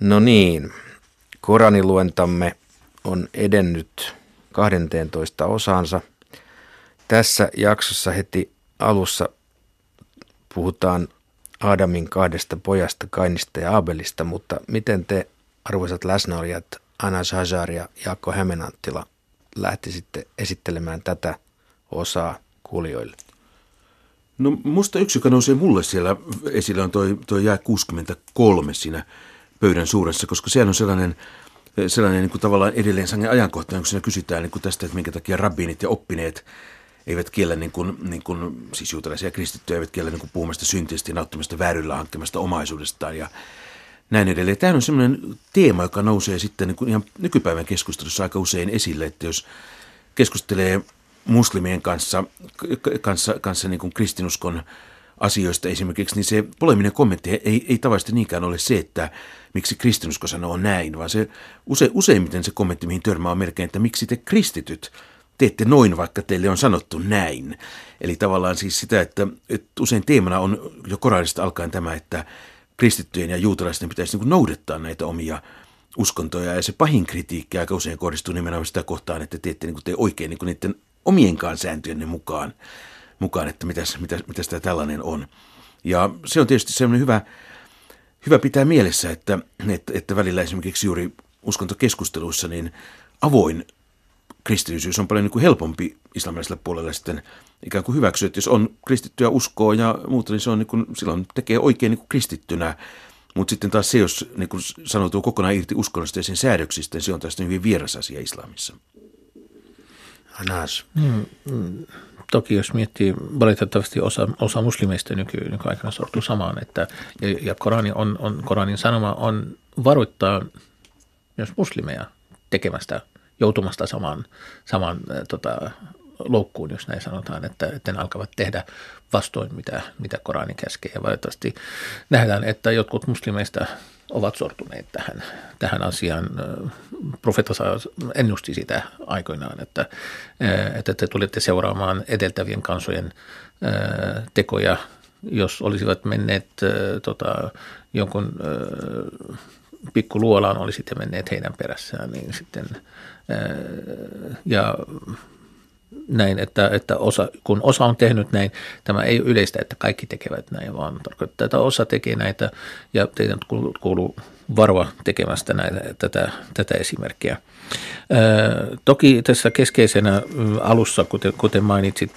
No niin, Koraniluentamme on edennyt 12 osaansa. Tässä jaksossa heti alussa puhutaan Aadamin kahdesta pojasta, Kainista ja Abelista, mutta miten te, arvoisat läsnäolijat, Anas Hajar ja Jaakko Hämenanttila, lähtisitte esittelemään tätä osaa kuulijoille? No musta yksi, joka nousee mulle siellä esille, on toi, toi jää 63 siinä pöydän suuressa, koska sehän on sellainen, sellainen niin kuin tavallaan edelleen sangen ajankohtainen, kun siinä kysytään niin kuin tästä, että minkä takia rabbinit ja oppineet eivät kiellä, niin kuin, niin kuin, siis juutalaisia kristittyjä eivät kiellä niin kuin puhumasta synteistä ja nauttimasta vääryllä hankkimasta omaisuudestaan ja näin edelleen. Tämä on sellainen teema, joka nousee sitten niin kuin ihan nykypäivän keskustelussa aika usein esille, että jos keskustelee muslimien kanssa, kanssa, kanssa niin kuin kristinuskon asioista esimerkiksi, niin se poleminen kommentti ei, ei tavallisesti niinkään ole se, että miksi kristinusko sanoo näin, vaan se use, useimmiten se kommentti, mihin törmää on melkein, että miksi te kristityt teette noin, vaikka teille on sanottu näin. Eli tavallaan siis sitä, että, että usein teemana on jo Koranista alkaen tämä, että kristittyjen ja juutalaisten pitäisi niin noudattaa näitä omia uskontoja. Ja se pahin kritiikki aika usein kohdistuu nimenomaan sitä kohtaan, että teette niin te oikein niin niiden omienkaan sääntöjenne mukaan, mukaan että mitäs, mitäs, mitäs tämä tällainen on. Ja se on tietysti sellainen hyvä, hyvä pitää mielessä, että, että, että välillä esimerkiksi juuri uskontokeskusteluissa niin avoin kristillisyys on paljon niin kuin helpompi islamilaiselle puolelle sitten ikään kuin hyväksyä, että jos on kristittyä uskoa ja muuta, niin se on niin kuin, silloin tekee oikein niin kuin kristittynä. Mutta sitten taas se, jos niin kuin sanoutuu kokonaan irti uskonnosta ja sen säädöksistä, niin se on tästä hyvin vieras asia islamissa. Anas. Mm, mm, toki jos miettii, valitettavasti osa, osa muslimeista nyky, nykyaikana sortuu samaan, että, ja, ja Korani on, on, Koranin sanoma on varoittaa myös muslimeja tekemästä, joutumasta samaan, samaan tota, loukkuun, jos näin sanotaan, että, että ne alkavat tehdä vastoin, mitä, mitä Korani käskee. Ja valitettavasti nähdään, että jotkut muslimeista ovat sortuneet tähän, tähän asiaan. Profeta ennusti sitä aikoinaan, että, että te tulette seuraamaan edeltävien kansojen tekoja, jos olisivat menneet tota, jonkun pikku luolaan, olisitte menneet heidän perässään, niin sitten ja näin, että, että osa, kun osa on tehnyt näin, tämä ei ole yleistä, että kaikki tekevät näin, vaan tarkoittaa, että osa tekee näitä ja teidän kuuluu varoa tekemästä näitä, tätä, tätä esimerkkiä. Ää, toki tässä keskeisenä alussa, kuten, kuten mainitsit,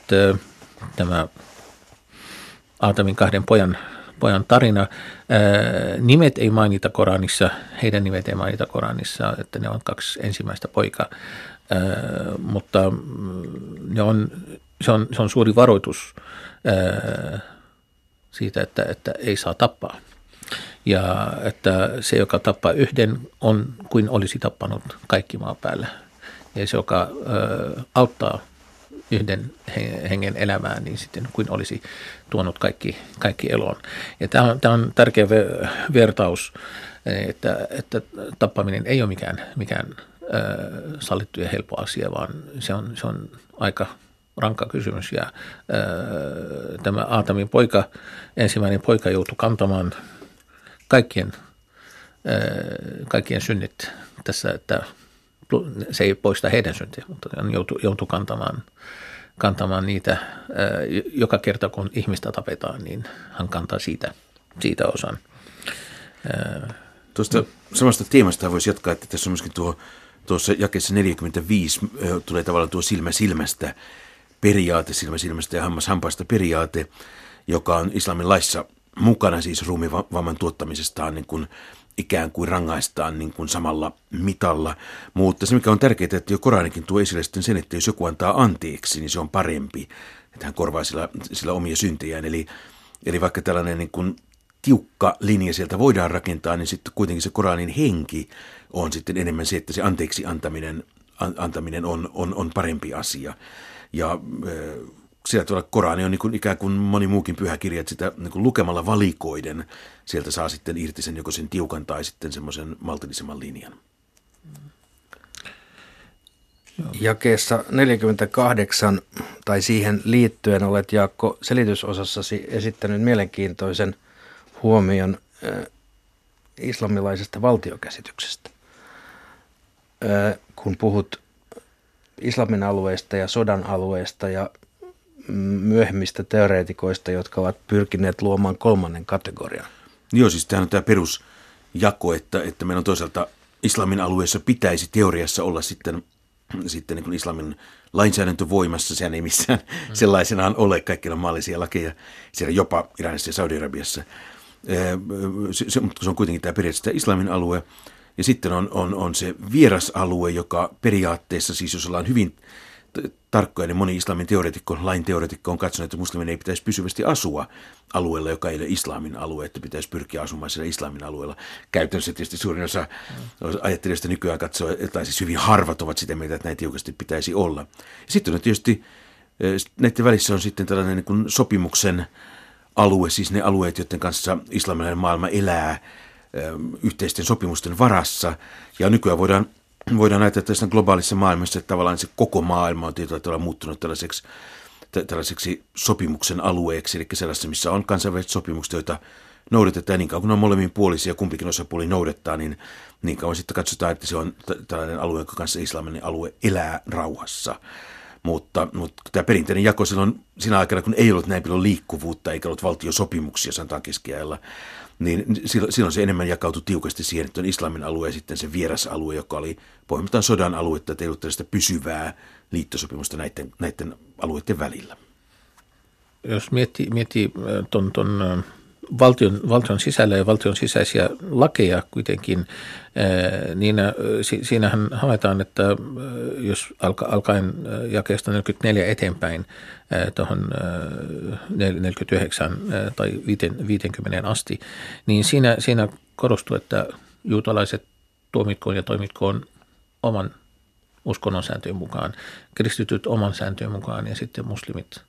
tämä Aatamin kahden pojan, pojan tarina, nimet ei mainita Koranissa, heidän nimet ei mainita Koranissa, että ne on kaksi ensimmäistä poikaa mutta mm, ne on, se, on, se on suuri varoitus siitä, että, että ei saa tappaa. Ja että se, joka tappaa yhden, on kuin olisi tappanut kaikki maa päällä. Ja se, joka ö, auttaa yhden hengen elämään, niin sitten kuin olisi tuonut kaikki, kaikki eloon. Ja tämä on, tämä on tärkeä vertaus, että, että tappaminen ei ole mikään, mikään sallittu ja helppo asia, vaan se on, se on aika rankka kysymys. Ja ää, tämä Aatamin poika, ensimmäinen poika joutui kantamaan kaikkien, ää, kaikkien synnit tässä, että se ei poista heidän syntiä, mutta hän joutui, joutui kantamaan, kantamaan niitä. Ää, joka kerta kun ihmistä tapetaan, niin hän kantaa siitä, siitä osan. Tuosta samasta teemasta voisi jatkaa, että tässä on myöskin tuo tuossa jakessa 45 tulee tavallaan tuo silmä silmästä periaate, silmä silmästä ja hammas hampaasta periaate, joka on islamin laissa mukana siis ruumivamman tuottamisestaan niin kuin ikään kuin rangaistaan niin kuin samalla mitalla. Mutta se, mikä on tärkeää, että jo Koranikin tuo esille sitten sen, että jos joku antaa anteeksi, niin se on parempi. Että hän korvaa sillä, sillä omia syntejään. Eli, eli vaikka tällainen niin kuin tiukka linja sieltä voidaan rakentaa, niin sitten kuitenkin se Koranin henki on sitten enemmän se, että se anteeksi antaminen, an, antaminen on, on, on parempi asia. Ja sillä tavalla Korani on niin kuin ikään kuin moni muukin pyhä kirja, että sitä niin kuin lukemalla valikoiden sieltä saa sitten irti sen joko sen tiukan tai sitten semmoisen maltillisemman linjan. Jakeessa 48 tai siihen liittyen olet Jaakko selitysosassasi esittänyt mielenkiintoisen huomion islamilaisesta valtiokäsityksestä. Kun puhut islamin alueesta ja sodan alueesta ja myöhemmistä teoreetikoista, jotka ovat pyrkineet luomaan kolmannen kategorian. Joo, siis tämä on tämä perusjako, että, että meillä on toisaalta islamin alueessa pitäisi teoriassa olla sitten, sitten niin islamin lainsäädäntö voimassa, sehän ei missään mm. sellaisenaan ole, kaikilla maallisia lakeja, siellä jopa Iranissa ja Saudi-Arabiassa. Se, se, mutta se on kuitenkin tämä periaatteessa islamin alue. Ja sitten on, on, on se vierasalue, joka periaatteessa, siis jos ollaan hyvin tarkkoja, niin moni islamin teoretikko, lain teoretikko on katsonut, että muslimin ei pitäisi pysyvästi asua alueella, joka ei ole islamin alue, että pitäisi pyrkiä asumaan siellä islamin alueella. Käytännössä tietysti suurin osa ajattelijoista nykyään katsoo, tai siis hyvin harvat ovat sitä mieltä, että näin tiukasti pitäisi olla. Ja sitten on tietysti, eh, näiden välissä on sitten tällainen niin kuin sopimuksen alue, siis ne alueet, joiden kanssa islamilainen maailma elää eh, yhteisten sopimusten varassa. Ja nykyään voidaan voidaan näyttää tässä globaalissa maailmassa, että tavallaan se koko maailma on tietyllä tavalla muuttunut tällaiseksi, tällaiseksi sopimuksen alueeksi, eli sellaisessa, missä on kansainväliset sopimukset, joita noudatetaan niin kauan kuin on molemmin puolisia, kumpikin osapuoli noudattaa, niin niin kauan sitten katsotaan, että se on tällainen alue, jonka kanssa islaminen alue elää rauhassa. Mutta, mutta tämä perinteinen jako silloin siinä aikana, kun ei ollut näin paljon liikkuvuutta eikä ollut valtiosopimuksia, sanotaan keskiajalla, niin silloin se enemmän jakautui tiukasti siihen, että on islamin alue ja sitten se vierasalue, joka oli pohjimmiltaan sodan aluetta, että ei ollut tällaista pysyvää liittosopimusta näiden, näiden alueiden välillä. Jos miettii, miettii äh, ton, ton äh, valtion, valtion sisällä ja valtion sisäisiä lakeja kuitenkin, niin siinähän havaitaan, että jos alka, alkaen jakeesta 44 eteenpäin tuohon 49 tai 50 asti, niin siinä, siinä korostuu, että juutalaiset tuomitkoon ja toimitkoon oman uskonnon sääntöjen mukaan, kristityt oman sääntöjen mukaan ja sitten muslimit –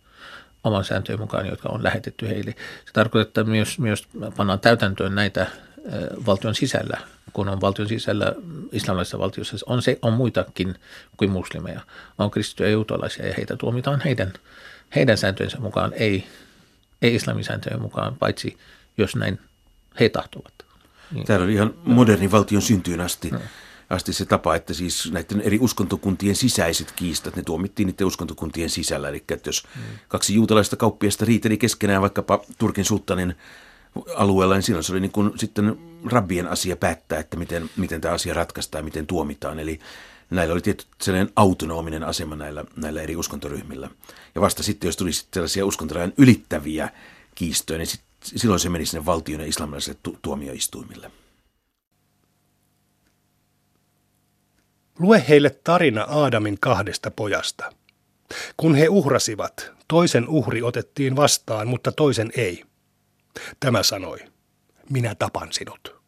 oman sääntöjen mukaan, jotka on lähetetty heille. Se tarkoittaa, että myös, myös pannaan täytäntöön näitä valtion sisällä, kun on valtion sisällä islamilaisessa valtiossa, on, se, on muitakin kuin muslimeja. On kristittyjä ja juutalaisia ja heitä tuomitaan heidän, heidän sääntöjensä mukaan, ei, ei islamin sääntöjen mukaan, paitsi jos näin he tahtovat. Niin. Täällä on ihan moderni valtion syntyyn asti. No asti se tapa, että siis näiden eri uskontokuntien sisäiset kiistat, ne tuomittiin niiden uskontokuntien sisällä. Eli että jos kaksi juutalaista kauppiasta riiteli keskenään vaikkapa Turkin sulttanin alueella, niin silloin se oli niin kuin sitten rabbien asia päättää, että miten, miten tämä asia ratkaistaan, miten tuomitaan. Eli näillä oli tietty sellainen autonominen asema näillä, näillä eri uskontoryhmillä. Ja vasta sitten, jos tuli sellaisia uskontorajan ylittäviä kiistoja, niin sit, silloin se meni sinne valtion ja islamilaisille tu- tuomioistuimille. Lue heille tarina Aadamin kahdesta pojasta. Kun he uhrasivat, toisen uhri otettiin vastaan, mutta toisen ei. Tämä sanoi, minä tapan sinut.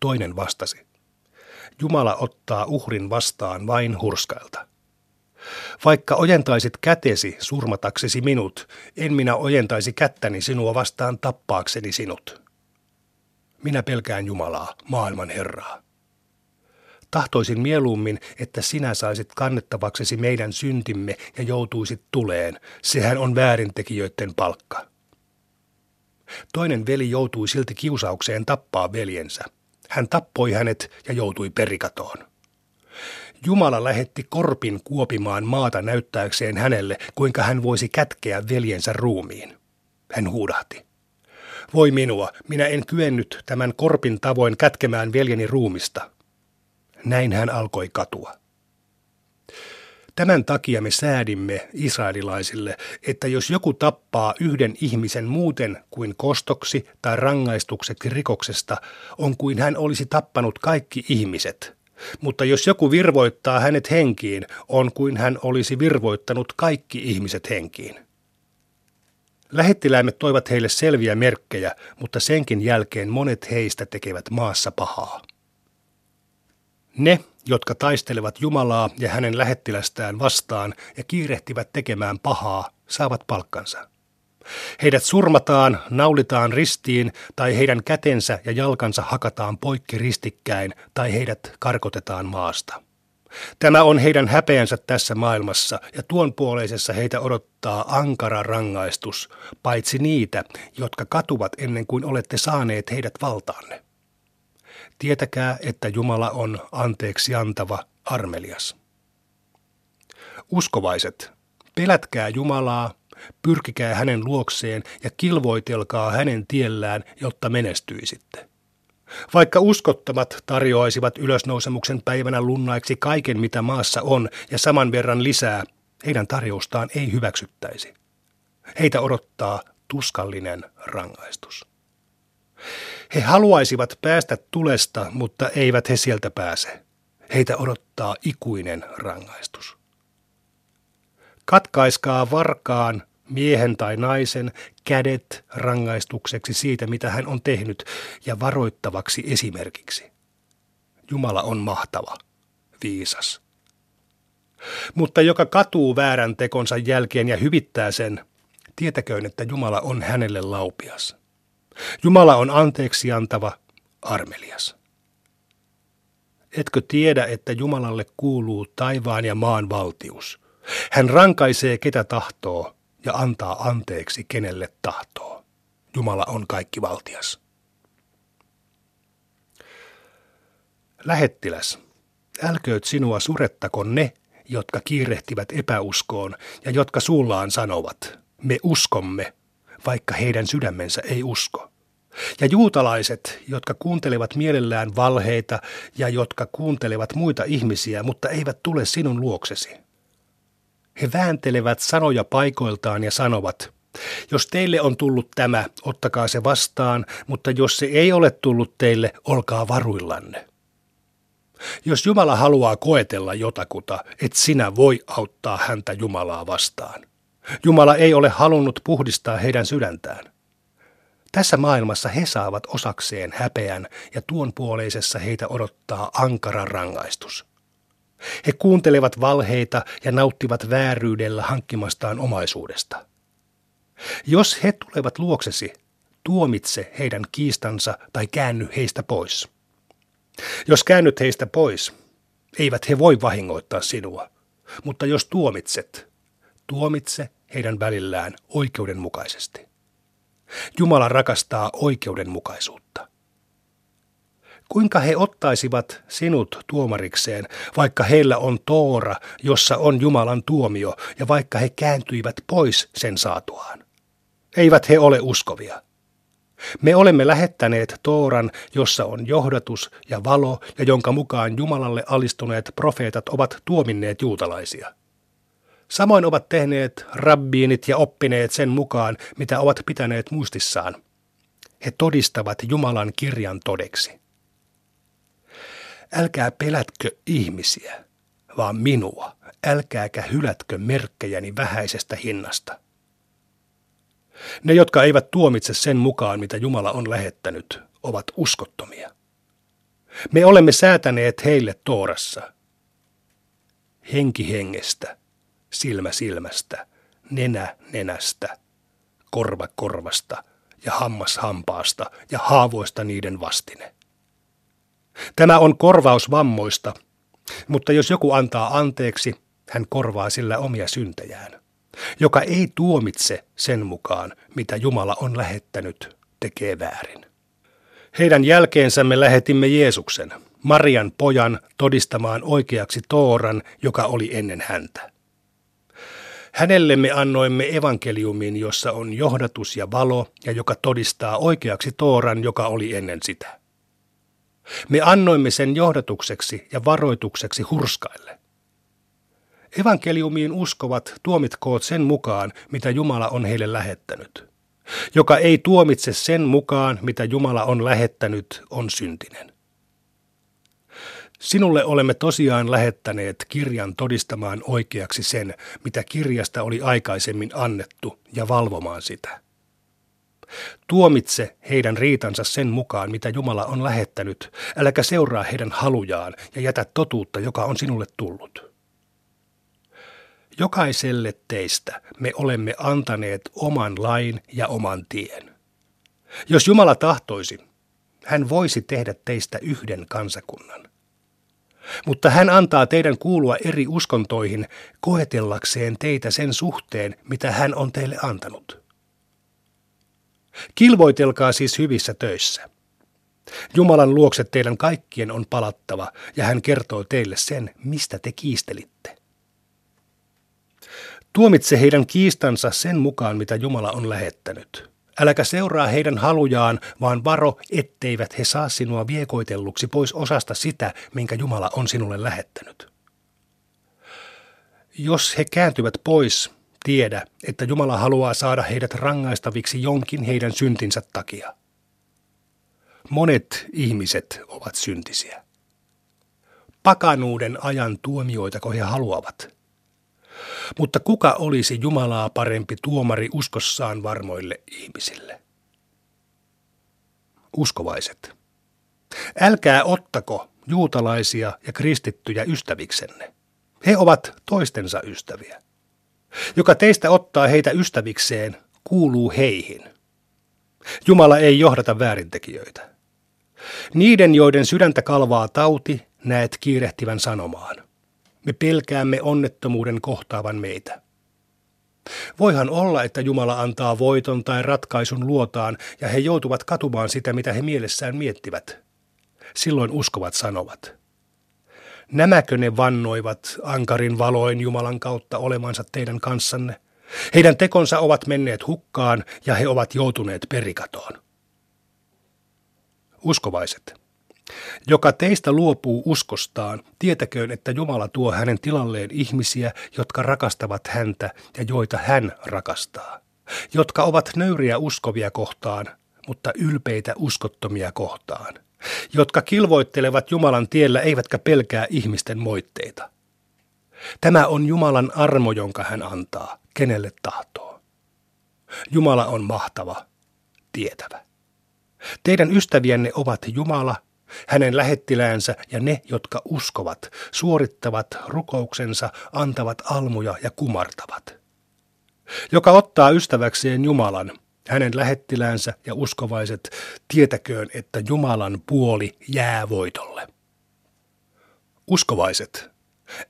Toinen vastasi, Jumala ottaa uhrin vastaan vain hurskailta. Vaikka ojentaisit kätesi surmataksesi minut, en minä ojentaisi kättäni sinua vastaan tappaakseni sinut. Minä pelkään Jumalaa, maailman Herraa. Tahtoisin mieluummin, että sinä saisit kannettavaksesi meidän syntimme ja joutuisit tuleen. Sehän on väärintekijöiden palkka. Toinen veli joutui silti kiusaukseen tappaa veljensä. Hän tappoi hänet ja joutui perikatoon. Jumala lähetti korpin kuopimaan maata näyttääkseen hänelle, kuinka hän voisi kätkeä veljensä ruumiin. Hän huudahti. Voi minua, minä en kyennyt tämän korpin tavoin kätkemään veljeni ruumista. Näin hän alkoi katua. Tämän takia me säädimme israelilaisille, että jos joku tappaa yhden ihmisen muuten kuin kostoksi tai rangaistukseksi rikoksesta, on kuin hän olisi tappanut kaikki ihmiset. Mutta jos joku virvoittaa hänet henkiin, on kuin hän olisi virvoittanut kaikki ihmiset henkiin. Lähettiläimet toivat heille selviä merkkejä, mutta senkin jälkeen monet heistä tekevät maassa pahaa. Ne, jotka taistelevat Jumalaa ja hänen lähettilästään vastaan ja kiirehtivät tekemään pahaa, saavat palkkansa. Heidät surmataan, naulitaan ristiin tai heidän kätensä ja jalkansa hakataan poikki ristikkäin tai heidät karkotetaan maasta. Tämä on heidän häpeänsä tässä maailmassa ja tuon puoleisessa heitä odottaa ankara rangaistus, paitsi niitä, jotka katuvat ennen kuin olette saaneet heidät valtaanne. Tietäkää, että Jumala on anteeksi antava, armelias. Uskovaiset, pelätkää Jumalaa, pyrkikää hänen luokseen ja kilvoitelkaa hänen tiellään, jotta menestyisitte. Vaikka uskottomat tarjoaisivat ylösnousemuksen päivänä lunnaiksi kaiken, mitä maassa on, ja saman verran lisää, heidän tarjoustaan ei hyväksyttäisi. Heitä odottaa tuskallinen rangaistus. He haluaisivat päästä tulesta, mutta eivät he sieltä pääse. Heitä odottaa ikuinen rangaistus. Katkaiskaa varkaan miehen tai naisen kädet rangaistukseksi siitä, mitä hän on tehnyt, ja varoittavaksi esimerkiksi. Jumala on mahtava, viisas. Mutta joka katuu väärän tekonsa jälkeen ja hyvittää sen, tietäköön, että Jumala on hänelle laupias. Jumala on anteeksi antava, armelias. Etkö tiedä, että Jumalalle kuuluu taivaan ja maan valtius? Hän rankaisee ketä tahtoo ja antaa anteeksi kenelle tahtoo. Jumala on kaikki valtias. Lähettiläs, älkööt sinua surettako ne, jotka kiirehtivät epäuskoon ja jotka suullaan sanovat, me uskomme, vaikka heidän sydämensä ei usko. Ja juutalaiset, jotka kuuntelevat mielellään valheita ja jotka kuuntelevat muita ihmisiä, mutta eivät tule sinun luoksesi. He vääntelevät sanoja paikoiltaan ja sanovat, jos teille on tullut tämä, ottakaa se vastaan, mutta jos se ei ole tullut teille, olkaa varuillanne. Jos Jumala haluaa koetella jotakuta, et sinä voi auttaa häntä Jumalaa vastaan. Jumala ei ole halunnut puhdistaa heidän sydäntään. Tässä maailmassa he saavat osakseen häpeän ja tuon puoleisessa heitä odottaa ankara rangaistus. He kuuntelevat valheita ja nauttivat vääryydellä hankkimastaan omaisuudesta. Jos he tulevat luoksesi, tuomitse heidän kiistansa tai käänny heistä pois. Jos käännyt heistä pois, eivät he voi vahingoittaa sinua, mutta jos tuomitset, tuomitse heidän välillään oikeudenmukaisesti. Jumala rakastaa oikeudenmukaisuutta. Kuinka he ottaisivat sinut tuomarikseen, vaikka heillä on toora, jossa on Jumalan tuomio, ja vaikka he kääntyivät pois sen saatuaan? Eivät he ole uskovia. Me olemme lähettäneet Tooran, jossa on johdatus ja valo ja jonka mukaan Jumalalle alistuneet profeetat ovat tuominneet juutalaisia. Samoin ovat tehneet rabbiinit ja oppineet sen mukaan, mitä ovat pitäneet muistissaan. He todistavat Jumalan kirjan todeksi. Älkää pelätkö ihmisiä, vaan minua. Älkääkä hylätkö merkkejäni vähäisestä hinnasta. Ne, jotka eivät tuomitse sen mukaan, mitä Jumala on lähettänyt, ovat uskottomia. Me olemme säätäneet heille Toorassa. Henki hengestä, silmä silmästä, nenä nenästä, korva korvasta ja hammas hampaasta ja haavoista niiden vastine. Tämä on korvaus vammoista, mutta jos joku antaa anteeksi, hän korvaa sillä omia syntejään. Joka ei tuomitse sen mukaan, mitä Jumala on lähettänyt, tekee väärin. Heidän jälkeensä me lähetimme Jeesuksen, Marian pojan, todistamaan oikeaksi Tooran, joka oli ennen häntä. Hänelle me annoimme evankeliumin, jossa on johdatus ja valo, ja joka todistaa oikeaksi Tooran, joka oli ennen sitä. Me annoimme sen johdatukseksi ja varoitukseksi hurskaille. Evankeliumiin uskovat tuomitkoot sen mukaan, mitä Jumala on heille lähettänyt. Joka ei tuomitse sen mukaan, mitä Jumala on lähettänyt, on syntinen. Sinulle olemme tosiaan lähettäneet kirjan todistamaan oikeaksi sen, mitä kirjasta oli aikaisemmin annettu, ja valvomaan sitä. Tuomitse heidän riitansa sen mukaan, mitä Jumala on lähettänyt, äläkä seuraa heidän halujaan ja jätä totuutta, joka on sinulle tullut. Jokaiselle teistä me olemme antaneet oman lain ja oman tien. Jos Jumala tahtoisi, hän voisi tehdä teistä yhden kansakunnan. Mutta hän antaa teidän kuulua eri uskontoihin koetellakseen teitä sen suhteen, mitä hän on teille antanut. Kilvoitelkaa siis hyvissä töissä. Jumalan luokse teidän kaikkien on palattava, ja hän kertoo teille sen, mistä te kiistelitte. Tuomitse heidän kiistansa sen mukaan, mitä Jumala on lähettänyt. Äläkä seuraa heidän halujaan, vaan varo, etteivät he saa sinua viekoitelluksi pois osasta sitä, minkä Jumala on sinulle lähettänyt. Jos he kääntyvät pois, tiedä, että Jumala haluaa saada heidät rangaistaviksi jonkin heidän syntinsä takia. Monet ihmiset ovat syntisiä. Pakanuuden ajan tuomioitako he haluavat – mutta kuka olisi Jumalaa parempi tuomari uskossaan varmoille ihmisille? Uskovaiset. Älkää ottako juutalaisia ja kristittyjä ystäviksenne. He ovat toistensa ystäviä. Joka teistä ottaa heitä ystävikseen, kuuluu heihin. Jumala ei johdata väärintekijöitä. Niiden, joiden sydäntä kalvaa tauti, näet kiirehtivän sanomaan. Me pelkäämme onnettomuuden kohtaavan meitä. Voihan olla, että Jumala antaa voiton tai ratkaisun luotaan ja he joutuvat katumaan sitä, mitä he mielessään miettivät. Silloin uskovat sanovat. Nämäkö ne vannoivat ankarin valoin Jumalan kautta olemansa teidän kanssanne? Heidän tekonsa ovat menneet hukkaan ja he ovat joutuneet perikatoon. Uskovaiset. Joka teistä luopuu uskostaan, tietäköön, että Jumala tuo hänen tilalleen ihmisiä, jotka rakastavat häntä ja joita hän rakastaa. Jotka ovat nöyriä uskovia kohtaan, mutta ylpeitä uskottomia kohtaan. Jotka kilvoittelevat Jumalan tiellä eivätkä pelkää ihmisten moitteita. Tämä on Jumalan armo, jonka hän antaa, kenelle tahtoo. Jumala on mahtava, tietävä. Teidän ystävienne ovat Jumala hänen lähettiläänsä ja ne, jotka uskovat, suorittavat rukouksensa, antavat almuja ja kumartavat. Joka ottaa ystäväkseen Jumalan, hänen lähettiläänsä ja uskovaiset, tietäköön, että Jumalan puoli jää voitolle. Uskovaiset,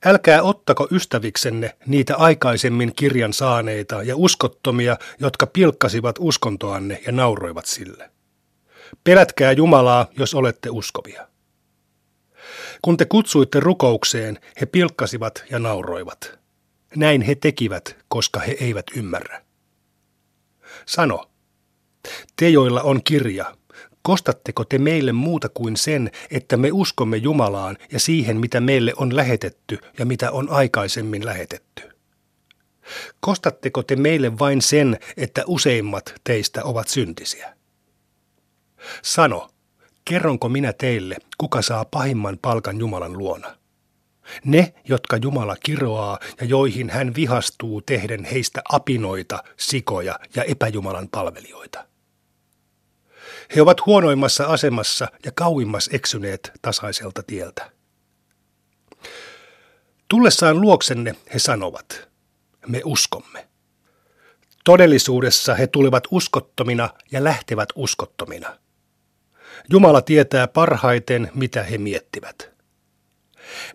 älkää ottako ystäviksenne niitä aikaisemmin kirjan saaneita ja uskottomia, jotka pilkkasivat uskontoanne ja nauroivat sille. Pelätkää Jumalaa, jos olette uskovia. Kun te kutsuitte rukoukseen, he pilkkasivat ja nauroivat. Näin he tekivät, koska he eivät ymmärrä. Sano, te joilla on kirja, kostatteko te meille muuta kuin sen, että me uskomme Jumalaan ja siihen, mitä meille on lähetetty ja mitä on aikaisemmin lähetetty? Kostatteko te meille vain sen, että useimmat teistä ovat syntisiä? Sano, kerronko minä teille, kuka saa pahimman palkan Jumalan luona? Ne, jotka Jumala kiroaa ja joihin hän vihastuu tehden heistä apinoita, sikoja ja epäjumalan palvelijoita. He ovat huonoimmassa asemassa ja kauimmas eksyneet tasaiselta tieltä. Tullessaan luoksenne he sanovat, me uskomme. Todellisuudessa he tulevat uskottomina ja lähtevät uskottomina – Jumala tietää parhaiten, mitä he miettivät.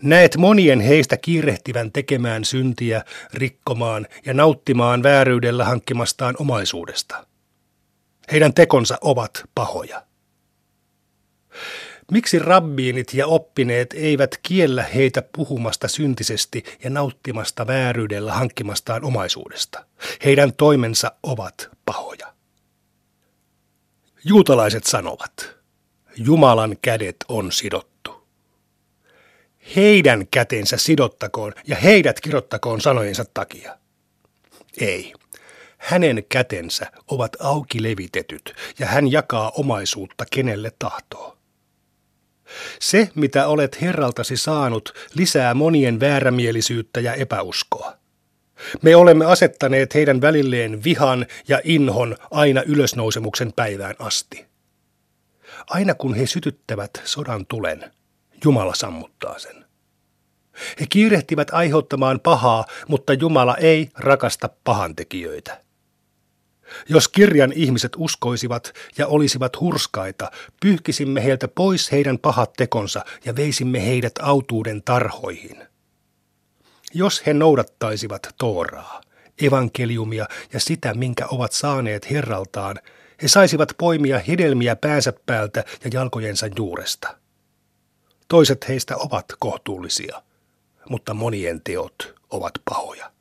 Näet monien heistä kiirehtivän tekemään syntiä, rikkomaan ja nauttimaan vääryydellä hankkimastaan omaisuudesta. Heidän tekonsa ovat pahoja. Miksi rabbiinit ja oppineet eivät kiellä heitä puhumasta syntisesti ja nauttimasta vääryydellä hankkimastaan omaisuudesta? Heidän toimensa ovat pahoja. Juutalaiset sanovat – Jumalan kädet on sidottu. Heidän kätensä sidottakoon ja heidät kirjoittakoon sanojensa takia. Ei. Hänen kätensä ovat auki levitetyt ja hän jakaa omaisuutta kenelle tahtoo. Se, mitä olet Herraltasi saanut, lisää monien väärämielisyyttä ja epäuskoa. Me olemme asettaneet heidän välilleen vihan ja inhon aina ylösnousemuksen päivään asti. Aina kun he sytyttävät sodan tulen, Jumala sammuttaa sen. He kiirehtivät aiheuttamaan pahaa, mutta Jumala ei rakasta pahantekijöitä. Jos kirjan ihmiset uskoisivat ja olisivat hurskaita, pyyhkisimme heiltä pois heidän pahat tekonsa ja veisimme heidät autuuden tarhoihin. Jos he noudattaisivat Tooraa, evankeliumia ja sitä, minkä ovat saaneet Herraltaan, He saisivat poimia hedelmiä päänsä päältä ja jalkojensa juuresta. Toiset heistä ovat kohtuullisia, mutta monien teot ovat pahoja.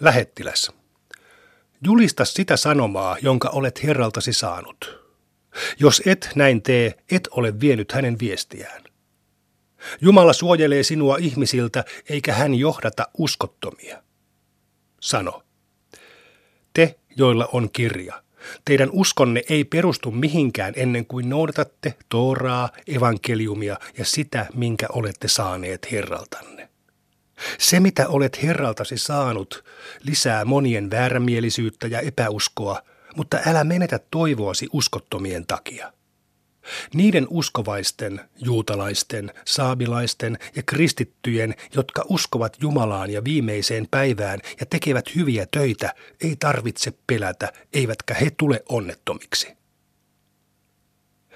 Lähettiläs. Julista sitä sanomaa, jonka olet Herraltasi saanut. Jos et näin tee, et ole vienyt hänen viestiään. Jumala suojelee sinua ihmisiltä, eikä hän johdata uskottomia. Sano. Te, joilla on kirja, teidän uskonne ei perustu mihinkään ennen kuin noudatatte Tooraa, evankeliumia ja sitä, minkä olette saaneet Herraltanne. Se, mitä olet Herraltasi saanut, lisää monien väärämielisyyttä ja epäuskoa, mutta älä menetä toivoasi uskottomien takia. Niiden uskovaisten, juutalaisten, saabilaisten ja kristittyjen, jotka uskovat Jumalaan ja viimeiseen päivään ja tekevät hyviä töitä, ei tarvitse pelätä, eivätkä he tule onnettomiksi.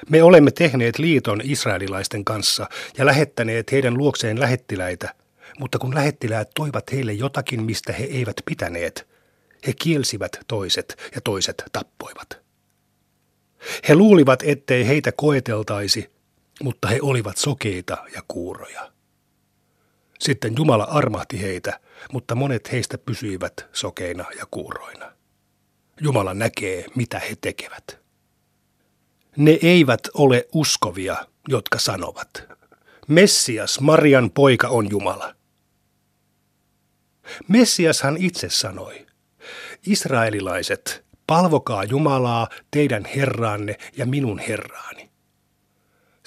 Me olemme tehneet liiton israelilaisten kanssa ja lähettäneet heidän luokseen lähettiläitä, mutta kun lähettiläät toivat heille jotakin, mistä he eivät pitäneet, he kielsivät toiset ja toiset tappoivat. He luulivat, ettei heitä koeteltaisi, mutta he olivat sokeita ja kuuroja. Sitten Jumala armahti heitä, mutta monet heistä pysyivät sokeina ja kuuroina. Jumala näkee, mitä he tekevät. Ne eivät ole uskovia, jotka sanovat, Messias, Marian poika on Jumala. Messiashan itse sanoi, Israelilaiset, palvokaa Jumalaa, teidän Herraanne ja minun Herraani.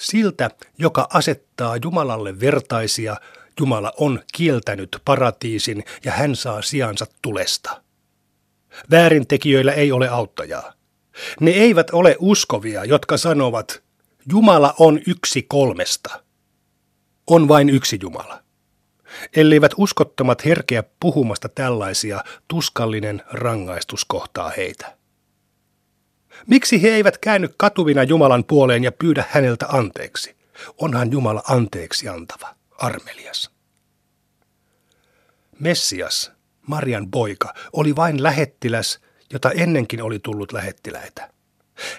Siltä, joka asettaa Jumalalle vertaisia, Jumala on kieltänyt paratiisin ja hän saa sijansa tulesta. Väärintekijöillä ei ole auttajaa. Ne eivät ole uskovia, jotka sanovat, Jumala on yksi kolmesta. On vain yksi Jumala. Elleivät uskottomat herkeä puhumasta tällaisia, tuskallinen rangaistus kohtaa heitä. Miksi he eivät käänny katuvina Jumalan puoleen ja pyydä häneltä anteeksi? Onhan Jumala anteeksi antava, armelias. Messias, Marian poika, oli vain lähettiläs, jota ennenkin oli tullut lähettiläitä.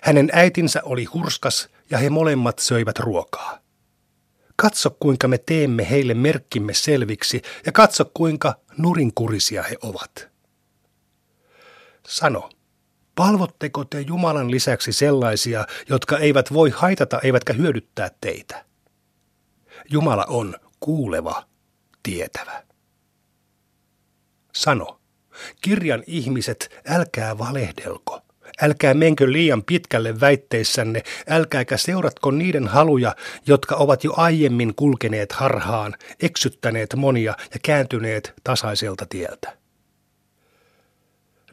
Hänen äitinsä oli hurskas ja he molemmat söivät ruokaa. Katso, kuinka me teemme heille merkkimme selviksi ja katso, kuinka nurinkurisia he ovat. Sano, palvotteko te Jumalan lisäksi sellaisia, jotka eivät voi haitata eivätkä hyödyttää teitä? Jumala on kuuleva, tietävä. Sano, kirjan ihmiset, älkää valehdelko. Älkää menkö liian pitkälle väitteissänne, älkääkä seuratko niiden haluja, jotka ovat jo aiemmin kulkeneet harhaan, eksyttäneet monia ja kääntyneet tasaiselta tieltä.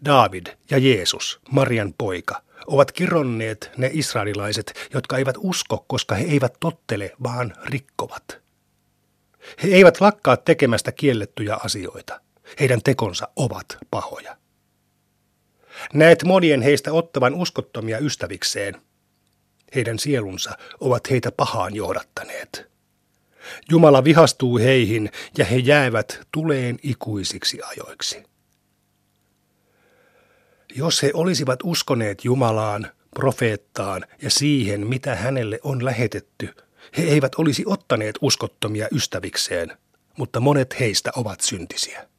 David ja Jeesus, Marian poika, ovat kironneet ne israelilaiset, jotka eivät usko, koska he eivät tottele, vaan rikkovat. He eivät lakkaa tekemästä kiellettyjä asioita. Heidän tekonsa ovat pahoja. Näet monien heistä ottavan uskottomia ystävikseen. Heidän sielunsa ovat heitä pahaan johdattaneet. Jumala vihastuu heihin ja he jäävät tuleen ikuisiksi ajoiksi. Jos he olisivat uskoneet Jumalaan, profeettaan ja siihen, mitä hänelle on lähetetty, he eivät olisi ottaneet uskottomia ystävikseen, mutta monet heistä ovat syntisiä.